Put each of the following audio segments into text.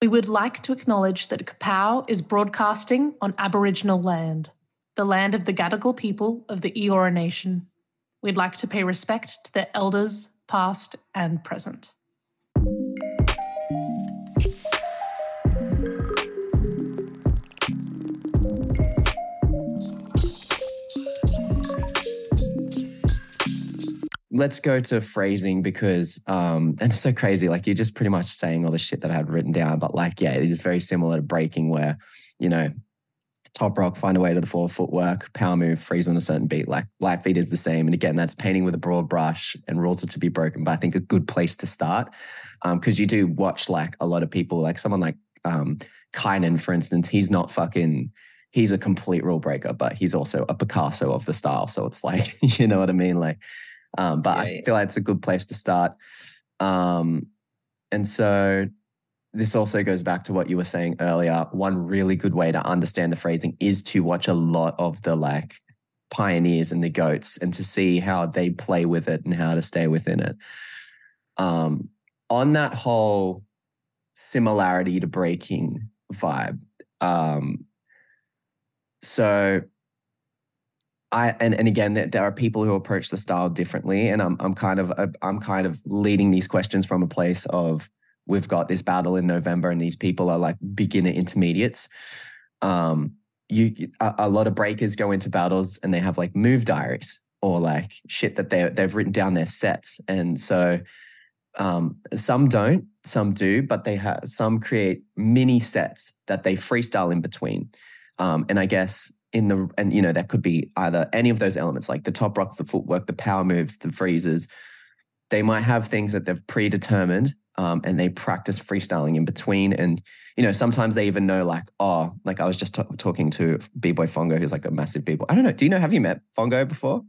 We would like to acknowledge that Kapow is broadcasting on Aboriginal land, the land of the Gadigal people of the Eora Nation. We'd like to pay respect to their elders, past and present. Let's go to phrasing because um and it's so crazy like you're just pretty much saying all the shit that i had written down but like yeah it is very similar to breaking where you know top rock find a way to the four footwork power move freeze on a certain beat like light feet is the same. And again that's painting with a broad brush and rules are to be broken but i think a good place to start because um, you do watch like a lot of people like someone like um Kynan, for instance he's not fucking he's a complete rule breaker but he's also a picasso of the style. So it's like you know what i mean? Like um, but yeah, I feel like it's a good place to start. Um, and so this also goes back to what you were saying earlier. One really good way to understand the phrasing is to watch a lot of the like pioneers and the goats and to see how they play with it and how to stay within it. Um, on that whole similarity to breaking vibe. Um, so I and, and again there are people who approach the style differently and I'm I'm kind of uh, I'm kind of leading these questions from a place of we've got this battle in November and these people are like beginner intermediates. Um you a, a lot of breakers go into battles and they have like move diaries or like shit that they they've written down their sets. And so um some don't some do but they have some create mini sets that they freestyle in between. Um and I guess in the and you know that could be either any of those elements like the top rock the footwork the power moves the freezes. They might have things that they've predetermined um, and they practice freestyling in between. And you know sometimes they even know like oh like i was just t- talking to b-boy fongo who's like a massive b-boy. I don't know. Do you know have you met fongo before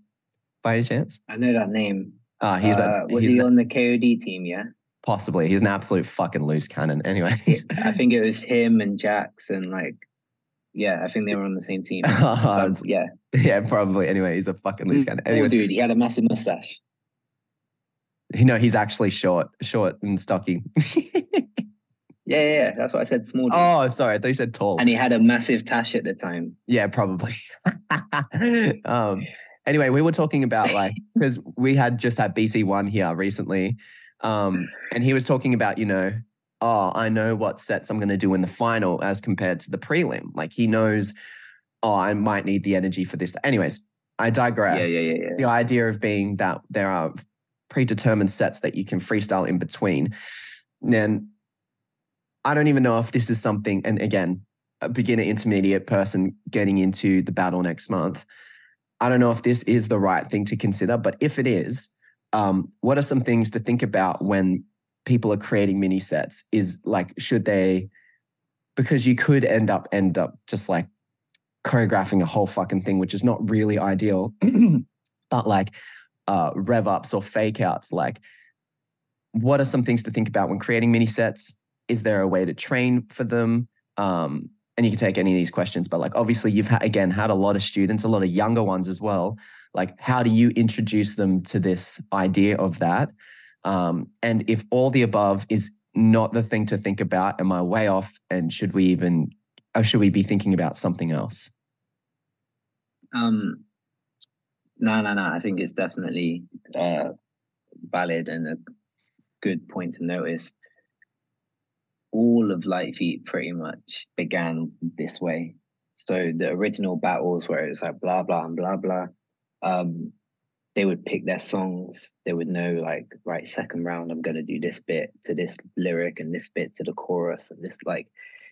by any chance? I know that name. Uh, he's uh, a, was he's he on the kod team yeah? Possibly. He's an absolute fucking loose cannon. Anyway. I think it was him and jax and like yeah, I think they were on the same team. so, yeah. Yeah, probably. Anyway, he's a fucking loose guy. Anyway, oh, dude, he had a massive mustache. You know, he's actually short, short and stocky. yeah, yeah, that's what I said. Small. Dude. Oh, sorry, I thought you said tall. And he had a massive tash at the time. Yeah, probably. um. Anyway, we were talking about like because we had just had BC one here recently, um, and he was talking about you know oh, I know what sets I'm going to do in the final as compared to the prelim. Like he knows, oh, I might need the energy for this. Anyways, I digress. Yeah, yeah, yeah, yeah. The idea of being that there are predetermined sets that you can freestyle in between. Then I don't even know if this is something, and again, a beginner intermediate person getting into the battle next month. I don't know if this is the right thing to consider, but if it is, um, what are some things to think about when people are creating mini sets is like should they because you could end up end up just like choreographing a whole fucking thing which is not really ideal but like uh rev ups or fake outs like what are some things to think about when creating mini sets? Is there a way to train for them? Um and you can take any of these questions but like obviously you've again had a lot of students a lot of younger ones as well. Like how do you introduce them to this idea of that um, and if all the above is not the thing to think about, am I way off? And should we even, or should we be thinking about something else? Um, no, no, no. I think it's definitely uh, valid and a good point to notice. All of Light Feet pretty much began this way. So the original battles where it's like blah blah and blah blah. Um, they would pick their songs. They would know like, right, second round, I'm gonna do this bit to this lyric and this bit to the chorus and this like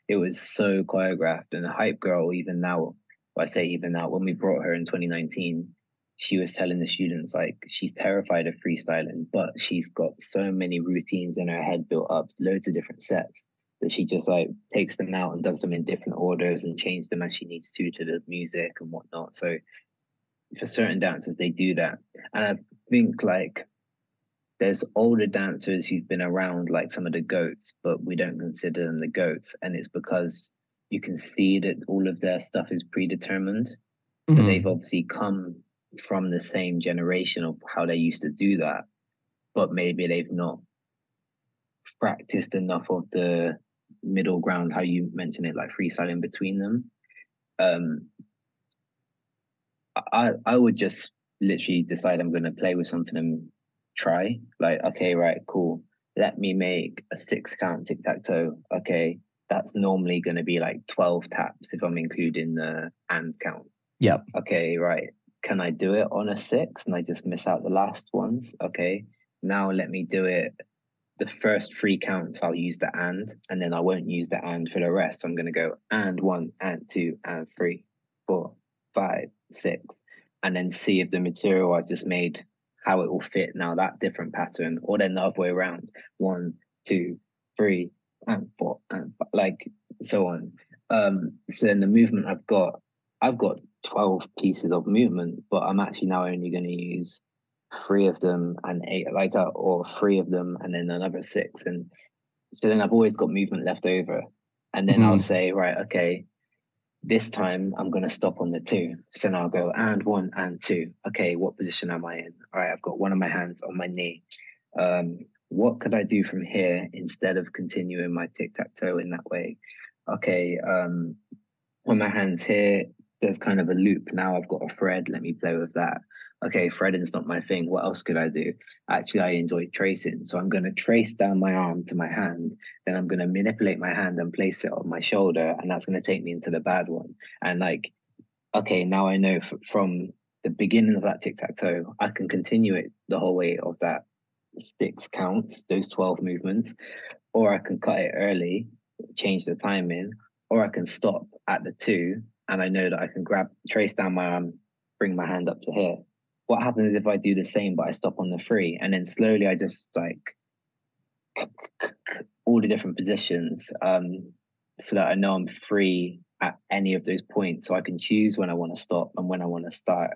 it was so choreographed. And the hype girl, even now, I say even now, when we brought her in 2019, she was telling the students like she's terrified of freestyling, but she's got so many routines in her head built up, loads of different sets that she just like takes them out and does them in different orders and change them as she needs to to the music and whatnot. So for certain dancers they do that and i think like there's older dancers who've been around like some of the goats but we don't consider them the goats and it's because you can see that all of their stuff is predetermined mm-hmm. so they've obviously come from the same generation of how they used to do that but maybe they've not practiced enough of the middle ground, how you mentioned it, like freestyling between them. Um, I I would just literally decide I'm going to play with something and try. Like, okay, right, cool. Let me make a six count tic tac toe. Okay, that's normally going to be like 12 taps if I'm including the and count. Yep. Okay, right. Can I do it on a six and I just miss out the last ones? Okay. Now let me do it. The first three counts, I'll use the and, and then I won't use the and for the rest. So I'm going to go and one, and two, and three, four, five, six, and then see if the material I've just made, how it will fit now that different pattern, or then the other way around. One, two, three, and four, and like so on. Um, so in the movement I've got, I've got 12 pieces of movement, but I'm actually now only going to use three of them and eight, like, uh, or three of them and then another six. And so then I've always got movement left over. And then mm. I'll say, right, okay, this time I'm going to stop on the two. So now I'll go and one and two. Okay, what position am I in? All right, I've got one of my hands on my knee. Um, what could I do from here instead of continuing my tic tac toe in that way? Okay, um, when my hands here, there's kind of a loop. Now I've got a thread. Let me play with that. Okay, threading's not my thing. What else could I do? Actually, I enjoy tracing. So I'm going to trace down my arm to my hand. Then I'm going to manipulate my hand and place it on my shoulder. And that's going to take me into the bad one. And like, okay, now I know f- from the beginning of that tic tac toe, I can continue it the whole way of that six counts, those 12 movements, or I can cut it early, change the timing, or I can stop at the two and I know that I can grab, trace down my arm, bring my hand up to here. What happens if I do the same, but I stop on the three, and then slowly I just like all the different positions, um, so that I know I'm free at any of those points, so I can choose when I want to stop and when I want to start.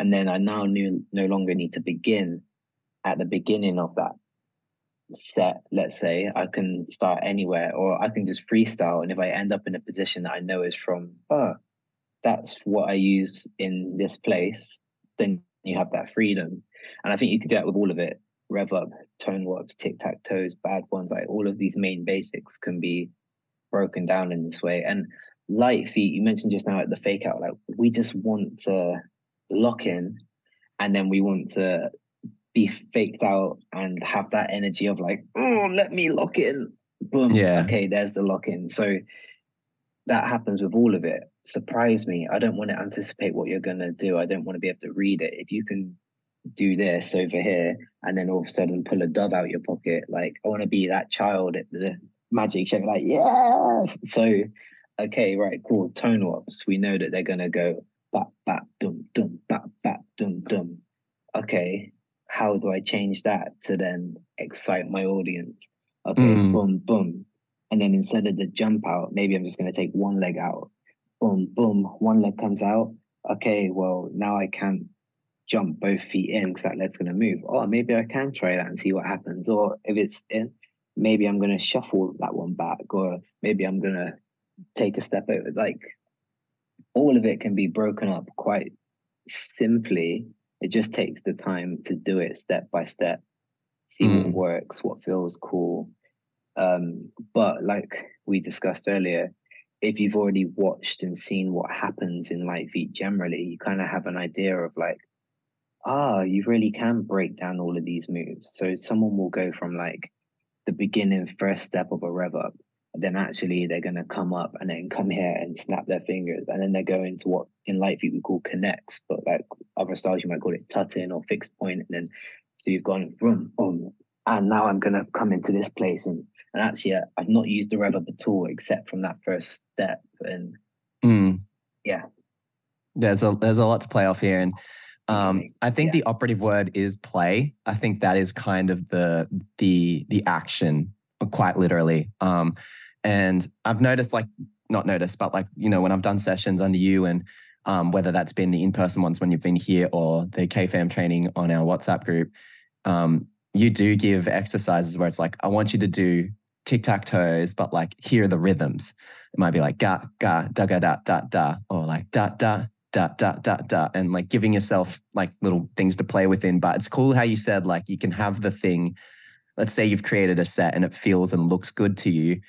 And then I now no, no longer need to begin at the beginning of that set, let's say, I can start anywhere or I can just freestyle. And if I end up in a position that I know is from, oh, that's what I use in this place, then you have that freedom. And I think you could do that with all of it rev up, tone wops, tic tac toes, bad ones, like all of these main basics can be broken down in this way. And light feet, you mentioned just now at the fake out, like we just want to lock in and then we want to be faked out and have that energy of like, oh, let me lock in. Boom. Yeah. Okay, there's the lock in. So that happens with all of it. Surprise me. I don't want to anticipate what you're gonna do. I don't want to be able to read it. If you can do this over here and then all of a sudden pull a dove out your pocket, like I want to be that child at the magic show, like, yeah. So okay, right, cool. Tone wops. We know that they're gonna go bap bap dum dum bap bap dum dum. Okay, how do I change that to then excite my audience? Okay, mm. boom, boom. And then instead of the jump out, maybe I'm just going to take one leg out. Boom, boom. One leg comes out. Okay, well, now I can't jump both feet in because that leg's going to move. Oh, maybe I can try that and see what happens. Or if it's in, maybe I'm going to shuffle that one back. Or maybe I'm going to take a step over. Like all of it can be broken up quite simply it just takes the time to do it step by step, see mm. what works, what feels cool. Um, but like we discussed earlier, if you've already watched and seen what happens in light feet generally, you kind of have an idea of like, ah, you really can break down all of these moves. So someone will go from like the beginning first step of a rev up then actually they're going to come up and then come here and snap their fingers and then they go into what in light feet we call connects but like other styles you might call it tutting or fixed point and then so you've gone from on and now i'm going to come into this place and and actually uh, i've not used the rev up at all except from that first step and mm. yeah there's a there's a lot to play off here and um, I think yeah. the operative word is play. I think that is kind of the the the action quite literally. Um, and I've noticed, like, not noticed, but like, you know, when I've done sessions under you and um, whether that's been the in person ones when you've been here or the KFAM training on our WhatsApp group, um, you do give exercises where it's like, I want you to do tic tac toes, but like, here are the rhythms. It might be like ga, ga, da, ga, da, da, da, or like da, da, da, da, da, da, and like giving yourself like little things to play within. But it's cool how you said like you can have the thing let's say you've created a set and it feels and looks good to you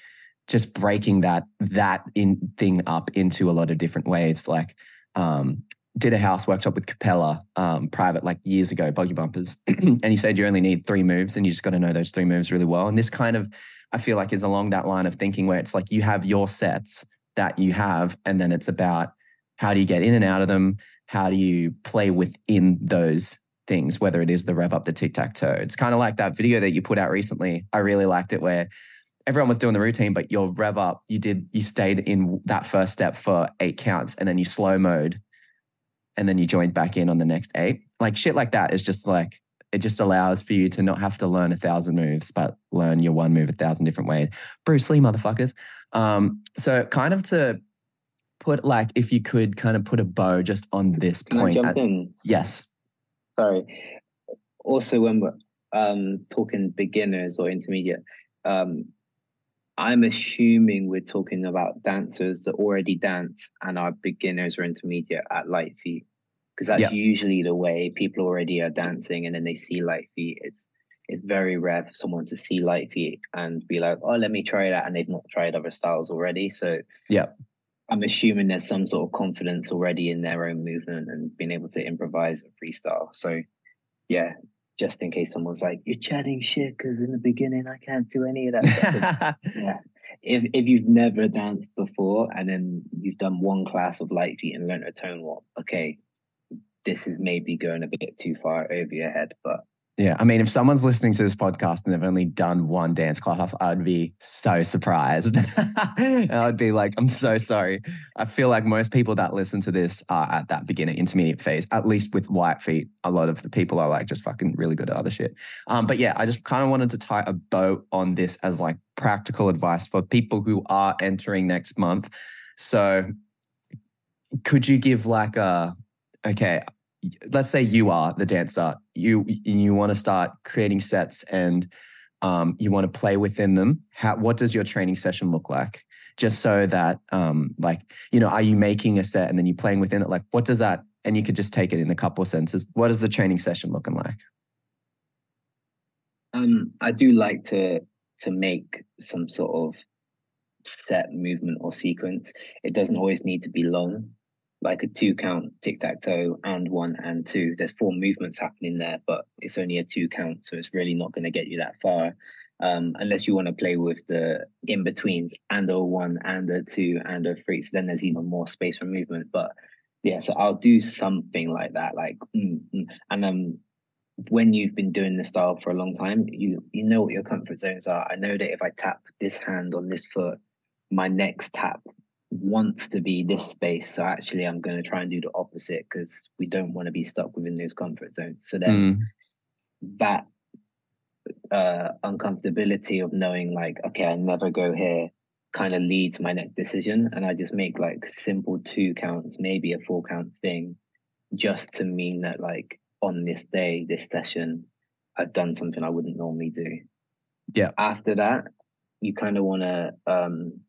just breaking that that in thing up into a lot of different ways. Like um, did a house workshop with Capella um, private like years ago, buggy bumpers, and he said you only need three moves and you just got to know those three moves really well. And this kind of I feel like is along that line of thinking where it's like you have your sets that you have, and then it's about how do you get in and out of them, how do you play within those things, whether it is the rev up the tic tac toe. It's kind of like that video that you put out recently. I really liked it where everyone was doing the routine, but your rev up, you did, you stayed in that first step for eight counts and then you slow mode and then you joined back in on the next eight. Like shit like that is just like, it just allows for you to not have to learn a thousand moves, but learn your one move a thousand different ways. Bruce Lee, motherfuckers. Um, so kind of to put like, if you could kind of put a bow just on this Can point. I jump at- in? yes. Sorry. Also, when we're um, talking beginners or intermediate, um, I'm assuming we're talking about dancers that already dance and are beginners or intermediate at light feet, because that's Yeah. usually the way people already are dancing and then they see light feet. It's it's very rare for someone to see light feet and be like, oh, let me try that, and they've not tried other styles already. So Yeah. I'm assuming there's some sort of confidence already in their own movement and being able to improvise and freestyle. So, yeah, just in case someone's like, "You're chatting shit," because in the beginning I can't do any of that. yeah, if if you've never danced before and then you've done one class of light feet and learned a tone wop, okay, this is maybe going a bit too far over your head, but Yeah, I mean, if someone's listening to this podcast and they've only done one dance class, I'd be so surprised. I'd be like, I'm so sorry. I feel like most people that listen to this are at that beginner intermediate phase, at least with light feet. A lot of the people are like just fucking really good at other shit. Um, but yeah, I just kind of wanted to tie a bow on this as like practical advice for people who are entering next month. So could you give like a, okay, let's say you are the dancer. You you want to start creating sets and um, you want to play within them. How what does your training session look like? Just so that um, like you know are you making a set and then you're playing within it? Like what does that and you could just take it in a couple of sentences what is the training session looking like? Um, I do like to to make some sort of set movement or sequence. It doesn't always need to be long, like a two count tic tac toe and one and two. There's four movements happening there, but it's only a two count, so it's really not going to get you that far. Um, unless you want to play with the in betweens and a one and a two and a three, so then there's even more space for movement. But yeah, so I'll do something like that, like mm, mm. and um when you've been doing the style for a long time, you you know what your comfort zones are. I know that if I tap this hand on this foot, my next tap wants to be this space. So actually, I'm going to try and do the opposite because we don't want to be stuck within those comfort zones. So then Mm, that uh uncomfortability of knowing like, okay, I never go here kind of leads my next decision. And I just make like simple two counts, maybe a four count thing, just to mean that like on this day, this session, I've done something I wouldn't normally do. Yeah. After that, you kind of want to um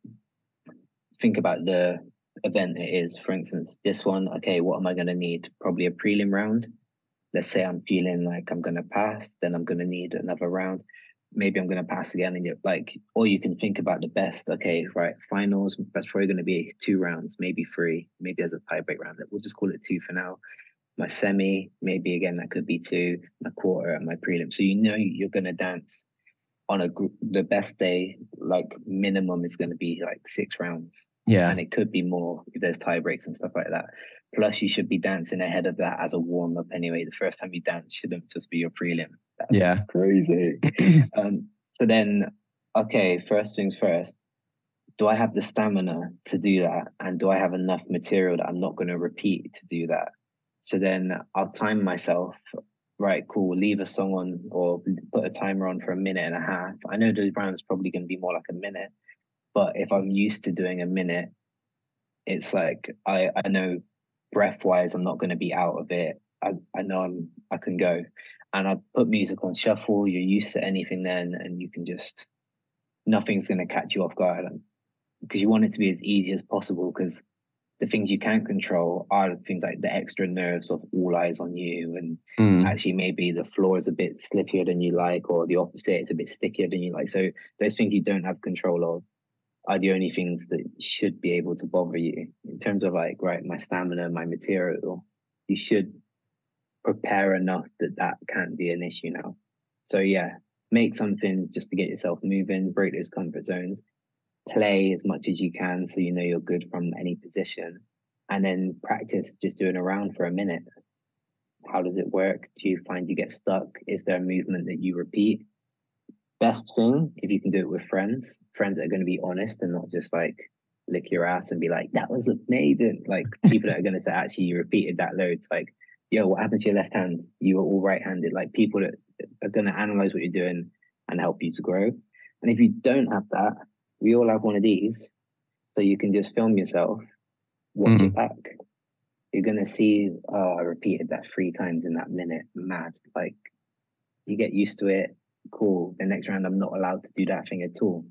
think about the event it is. For instance, this one, okay, what am I going to need? Probably a prelim round. Let's say I'm feeling like I'm going to pass, then I'm going to need another round. Maybe I'm going to pass again, and you're like, or you can think about the best. Okay, right, finals. That's probably going to be two rounds, maybe three, maybe as a tiebreak round. That we'll just call it two for now. My semi, maybe again that could be two. My quarter and my prelim. So you know you're going to dance on a group. The best day, like minimum, is going to be like six rounds yeah and it could be more if there's tie breaks and stuff like that. Plus, you should be dancing ahead of that as a warm up anyway. The first time you dance shouldn't just be your prelim. That's yeah crazy. um, so then, okay, first things first. Do I have the stamina to do that? And do I have enough material that I'm not going to repeat to do that? So then I'll time myself. Right, cool. Leave a song on or put a timer on for a minute and a half. I know the round's probably going to be more like a minute, but if I'm used to doing a minute, it's like I, I know breath wise I'm not going to be out of it. I, I know I'm I can go, and I put music on shuffle. You're used to anything then, and you can just nothing's going to catch you off guard because you want it to be as easy as possible. Because the things you can't control are things like the extra nerves of all eyes on you, and Mm, actually maybe the floor is a bit slippier than you like, or the opposite, it's a bit stickier than you like. So those things you don't have control of are the only things that should be able to bother you. In terms of like right my stamina my material you should prepare enough that that can't be an issue now. So yeah make something just to get yourself moving break those comfort zones play as much as you can so you know you're good from any position and then practice just doing a round for a minute how does it work do you find you get stuck is there a movement that you repeat best thing if you can do it with friends, friends that are going to be honest and not just like lick your ass and be like, that was amazing. Like people that are going to say, actually, you repeated that loads. Like, yo, what happened to your left hand? You were all right handed. Like people that are going to analyze what you're doing and help you to grow. And if you don't have that, we all have one of these. So you can just film yourself, watch mm-hmm. it back. You're going to see, oh, I repeated that three times in that minute. Mad. Like you get used to it cool. The next round, I'm not allowed to do that thing at all.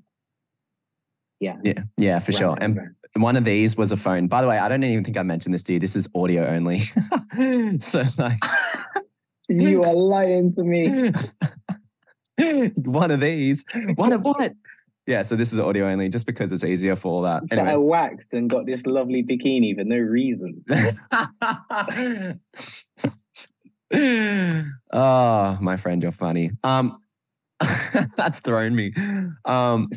Yeah. Yeah. Yeah, for sure. And one of these was a phone. By the way, I don't even think I mentioned this to you. This is audio only. so like you are lying to me. one of these. One of what? Yeah, so this is audio only just because it's easier for all that. Anyways. I waxed and got this lovely bikini for no reason. oh, my friend, you're funny. Um, that's thrown me. Um,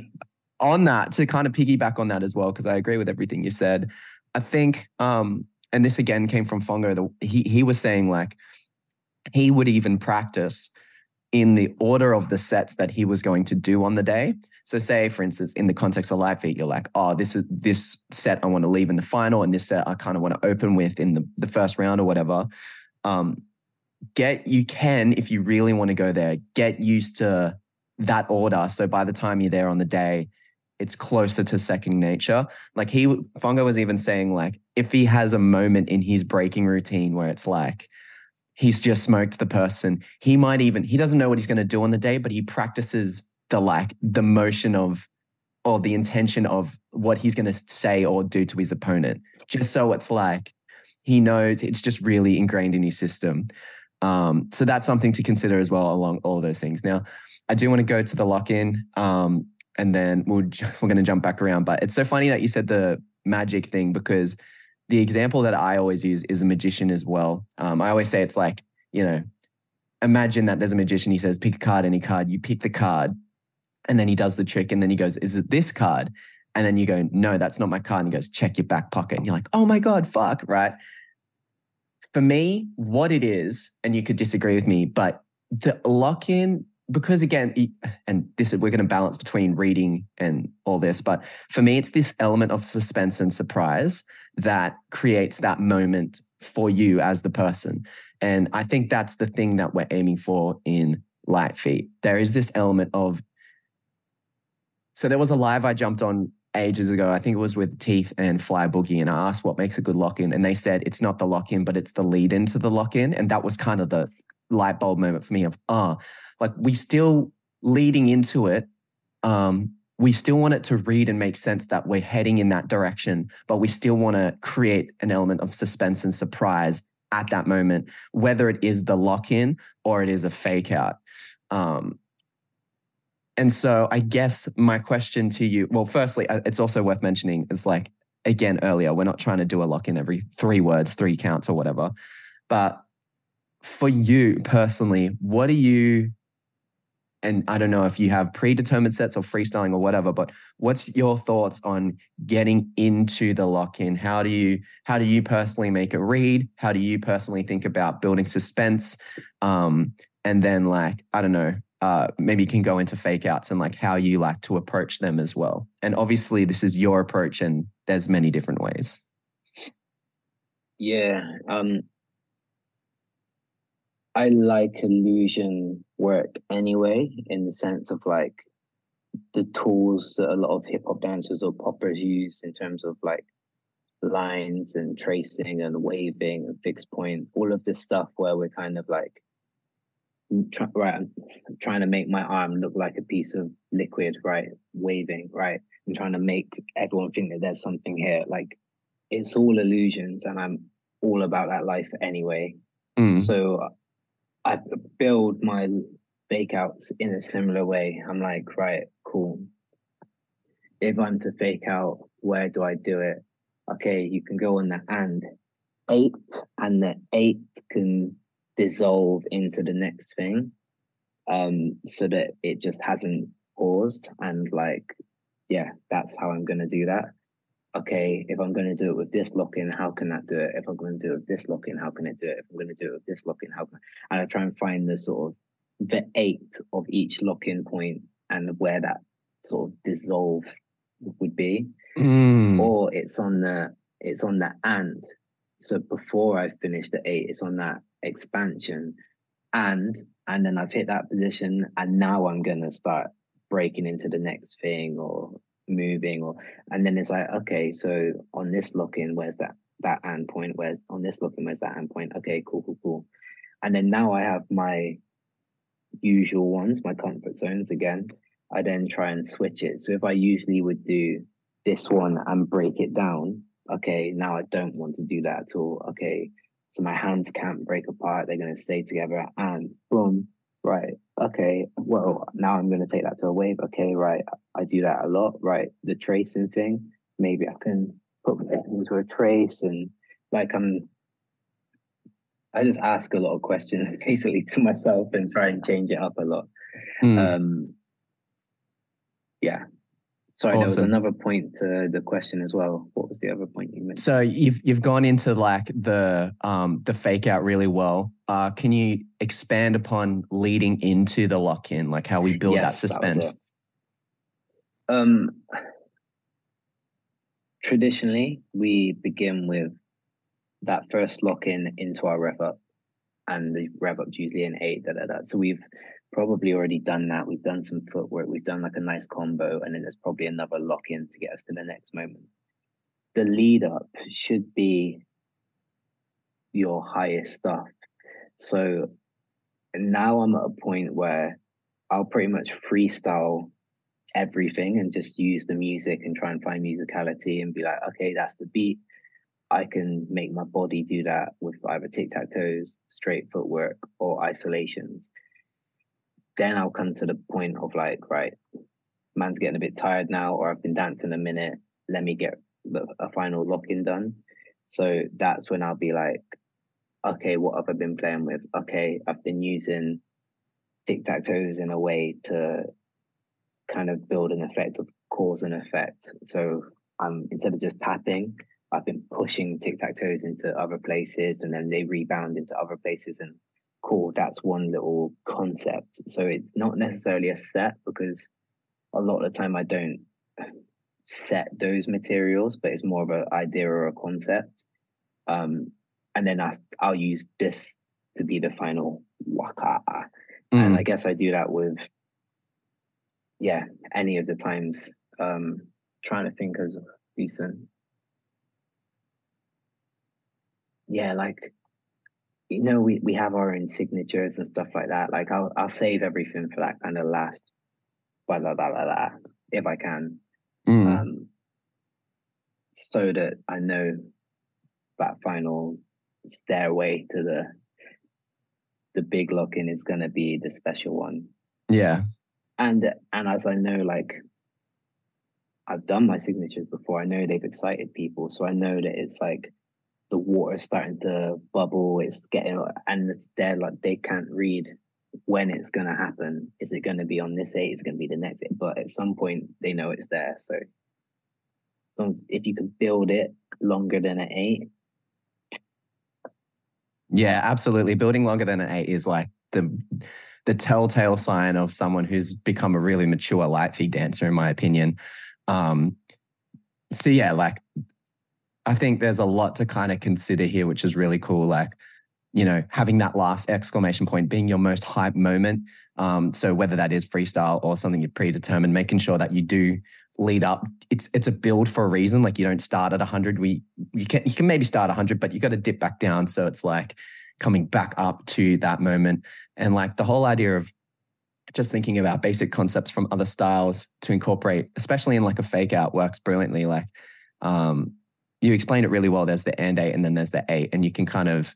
on that, to kind of piggyback on that as well, because I agree with everything you said. I think, um, and this again came from Fongo. The, he he was saying like he would even practice in the order of the sets that he was going to do on the day. So, say for instance, in the context of light feet, you're like, oh, this is this set I want to leave in the final, and this set I kind of want to open with in the the first round or whatever. Um, get you can if you really want to go there get used to that order so by the time you're there on the day it's closer to second nature like he fongo was even saying like if he has a moment in his breaking routine where it's like he's just smoked the person he might even he doesn't know what he's going to do on the day but he practices the like the motion of or the intention of what he's going to say or do to his opponent just so it's like he knows it's just really ingrained in his system um, so that's something to consider as well along all those things. Now, I do want to go to the lock in, um, and then we'll, we're going to jump back around. But it's so funny that you said the magic thing because the example that I always use is a magician as well. Um, I always say it's like, you know, imagine that there's a magician. He says, pick a card, any card. You pick the card, and then he does the trick, and then he goes, is it this card? And then you go, no, that's not my card. And he goes, check your back pocket. And you're like, oh my God, fuck, right? for me, what it is, and you could disagree with me, but the lock in, because again, and this we're going to balance between reading and all this, but for me, it's this element of suspense and surprise that creates that moment for you as the person. And I think that's the thing that we're aiming for in Light Feet. There is this element of so there was a live I jumped on ages ago. I think it was with Teeth and Fly Boogie, and I asked what makes a good lock in, and they said it's not the lock in, but it's the lead into the lock in, and that was kind of the light bulb moment for me of ah, oh, like we still leading into it. Um, we still want it to read and make sense that we're heading in that direction, but we still want to create an element of suspense and surprise at that moment, whether it is the lock in or it is a fake out. Um, and so I guess my question to you, well, firstly, uh, it's also worth mentioning, it's like, again, earlier, we're not trying to do a lock in every three words, three counts or whatever. But for you personally, what are you, and I don't know if you have predetermined sets or freestyling or whatever, but what's your thoughts on getting into the lock in? How do you, how do you personally make it read? How do you personally think about building suspense? Um, and then like, I don't know, uh, maybe you can go into fake outs and like how you like to approach them as well. And obviously, this is your approach, and there's many different ways. Yeah, um, I like illusion work anyway, in the sense of like the tools that a lot of hip hop dancers or poppers use in terms of like lines and tracing and waving and fixed point, all of this stuff where we're kind of like try, right, I'm trying to make my arm look like a piece of liquid, right? Waving, right? I'm trying to make everyone think that there's something here. Like it's all illusions, and I'm all about that life anyway. Mm. So I build my fake outs in a similar way. I'm like, right, cool. if I'm to fake out, where do I do it? Okay, you can go on the and eight, and the eight can dissolve into the next thing, um, so that it just hasn't paused. And like, yeah, that's how I'm gonna do that. Okay, if I'm gonna do it with this lock in, how can that do it? If I'm gonna do it with this lock in, how can it do it? If I'm gonna do it with this lock in, how can I? and I try and find the sort of the eight of each lock in point and where that sort of dissolve would be, Mm. or it's on the it's on the and. So before I finish the eight, it's on that expansion, and and then I've hit that position, and now I'm gonna start breaking into the next thing or moving, or and then it's like okay, so on this lock in, where's that that end point? Where's on this lock in, where's that end point? Okay, cool, cool, cool. And then now I have my usual ones, my comfort zones again. I then try and switch it. So if I usually would do this one and break it down, okay, now I don't want to do that at all. Okay, so my hands can't break apart, they're going to stay together, and boom, right, okay, well, now I'm going to take that to a wave. Okay, right, I do that a lot, right? The tracing thing, maybe I can put it into a trace and like I'm. I just ask a lot of questions basically to myself and try and change it up a lot. Mm. Um, yeah. Sorry, there was another point to the question as well. What was the other point you mentioned? So you've you've gone into like the um the fake out really well. Uh can you expand upon leading into the lock in, like how we build that Yes, that suspense? it. Um, traditionally, we begin with that first lock in into our rev up, and the rev up's usually an eight. Da, da, da. So we've probably already done that. We've done some footwork. We've done like a nice combo, and then there's probably another lock in to get us to the next moment. The lead up should be your highest stuff. So now I'm at a point where I'll pretty much freestyle everything and just use the music and try and find musicality and be like, okay, that's the beat. I can make my body do that with either tic tac toes, straight footwork, or isolations. Then I'll come to the point of like, right, man's getting a bit tired now, or I've been dancing a minute. Let me get the, a final lock in done. So that's when I'll be like, okay, what have I been playing with? Okay, I've been using tic tac toes in a way to kind of build an effect of cause and effect. So I'm instead of just tapping, I've been pushing tic tac toes into other places and then they rebound into other places. And cool, that's one little concept. So it's not necessarily a set because a lot of the time I don't set those materials, but it's more of an idea or a concept. Um, and then I, I'll use this to be the final waka. And Mm. I guess I do that with, yeah, any of the times. Um, trying to think as decent. Yeah, like you know, we, we have our own signatures and stuff like that. Like I'll I'll save everything for that kind of last blah blah blah blah blah if I can. Mm. Um so that I know that final stairway to the the big lock in is gonna be the special one. yeah. and and as I know, like I've done my signatures before, I know they've excited people, so I know that it's like the water is starting to bubble, it's getting, and it's there like they can't read when it's gonna happen. Is it gonna be on this eight? It's gonna be the next but at some point they know it's there. So, if you can build it longer than an eight, Yeah, absolutely. Building longer than an eight is like the the telltale sign of someone who's become a really mature light feet dancer, in my opinion. Um, so yeah, like I think there's a lot to kind of consider here, which is really cool. Like, you know, having that last exclamation point being your most hype moment. Um, so whether that is freestyle or something you've predetermined, making sure that you do lead up. It's it's a build for a reason. Like you don't start at 100. We you can you can maybe start 100, but you got to dip back down. So it's like coming back up to that moment. And like the whole idea of just thinking about basic concepts from other styles to incorporate, especially in like a fake out, works brilliantly. Like um, you explained it really well. There's the and eight, and then there's the eight, and you can kind of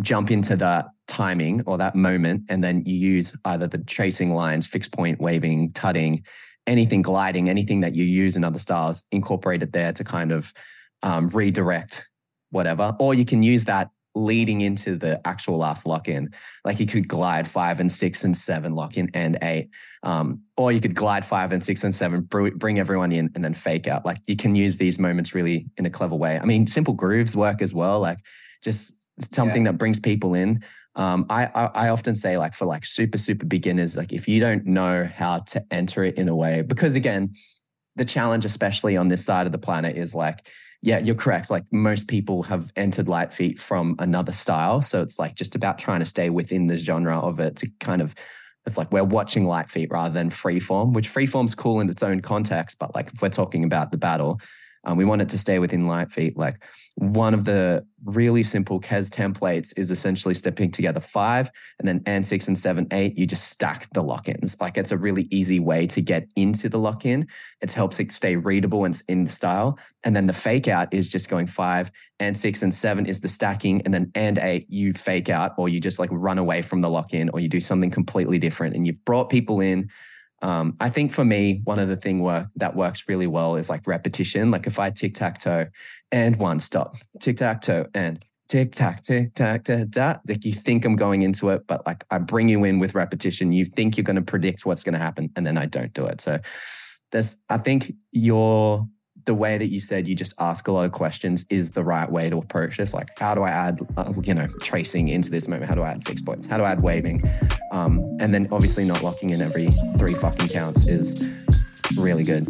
jump into that timing or that moment, and then you use either the tracing lines, fixed point, waving, tutting, anything gliding, anything that you use in other styles, incorporate it there to kind of um, redirect whatever. Or you can use that leading into the actual last lock in. Like you could glide five and six and seven lock in and eight. Um, or you could glide five and six and seven, bring everyone in and then fake out. Like you can use these moments really in a clever way. I mean, simple grooves work as well. Like just something yeah. that brings people in. Um, I, I, I often say like for like super super beginners, like if you don't know how to enter it in a way, because again, the challenge, especially on this side of the planet, is like yeah, you're correct. Like most people have entered light feet from another style. So it's like just about trying to stay within the genre of it to kind of it's like we're watching light feet rather than freeform, which freeform's cool in its own context. But like if we're talking about the battle, um, we want it to stay within light feet. Like one of the really simple KES templates is essentially stepping together five and then and six and seven, eight, you just stack the lock-ins. Like it's a really easy way to get into the lock-in. It helps it stay readable and in style. And then the fake out is just going five and six and seven is the stacking. And then and eight, you fake out or you just like run away from the lock-in or you do something completely different. And you've brought people in um, I think for me, one of the thing work that works really well is like repetition. Like if I tic tac toe and one stop, tic tac toe and tic tac tic tac da da. Like you think I'm going into it, but like I bring you in with repetition. You think you're going to predict what's going to happen, and then I don't do it. So there's, I think your the way that you said you just ask a lot of questions is the right way to approach this. Like, how do I add, uh, you know, tracing into this moment? How do I add fixed points? How do I add waving? Um, and then obviously not locking in every three fucking counts is really good.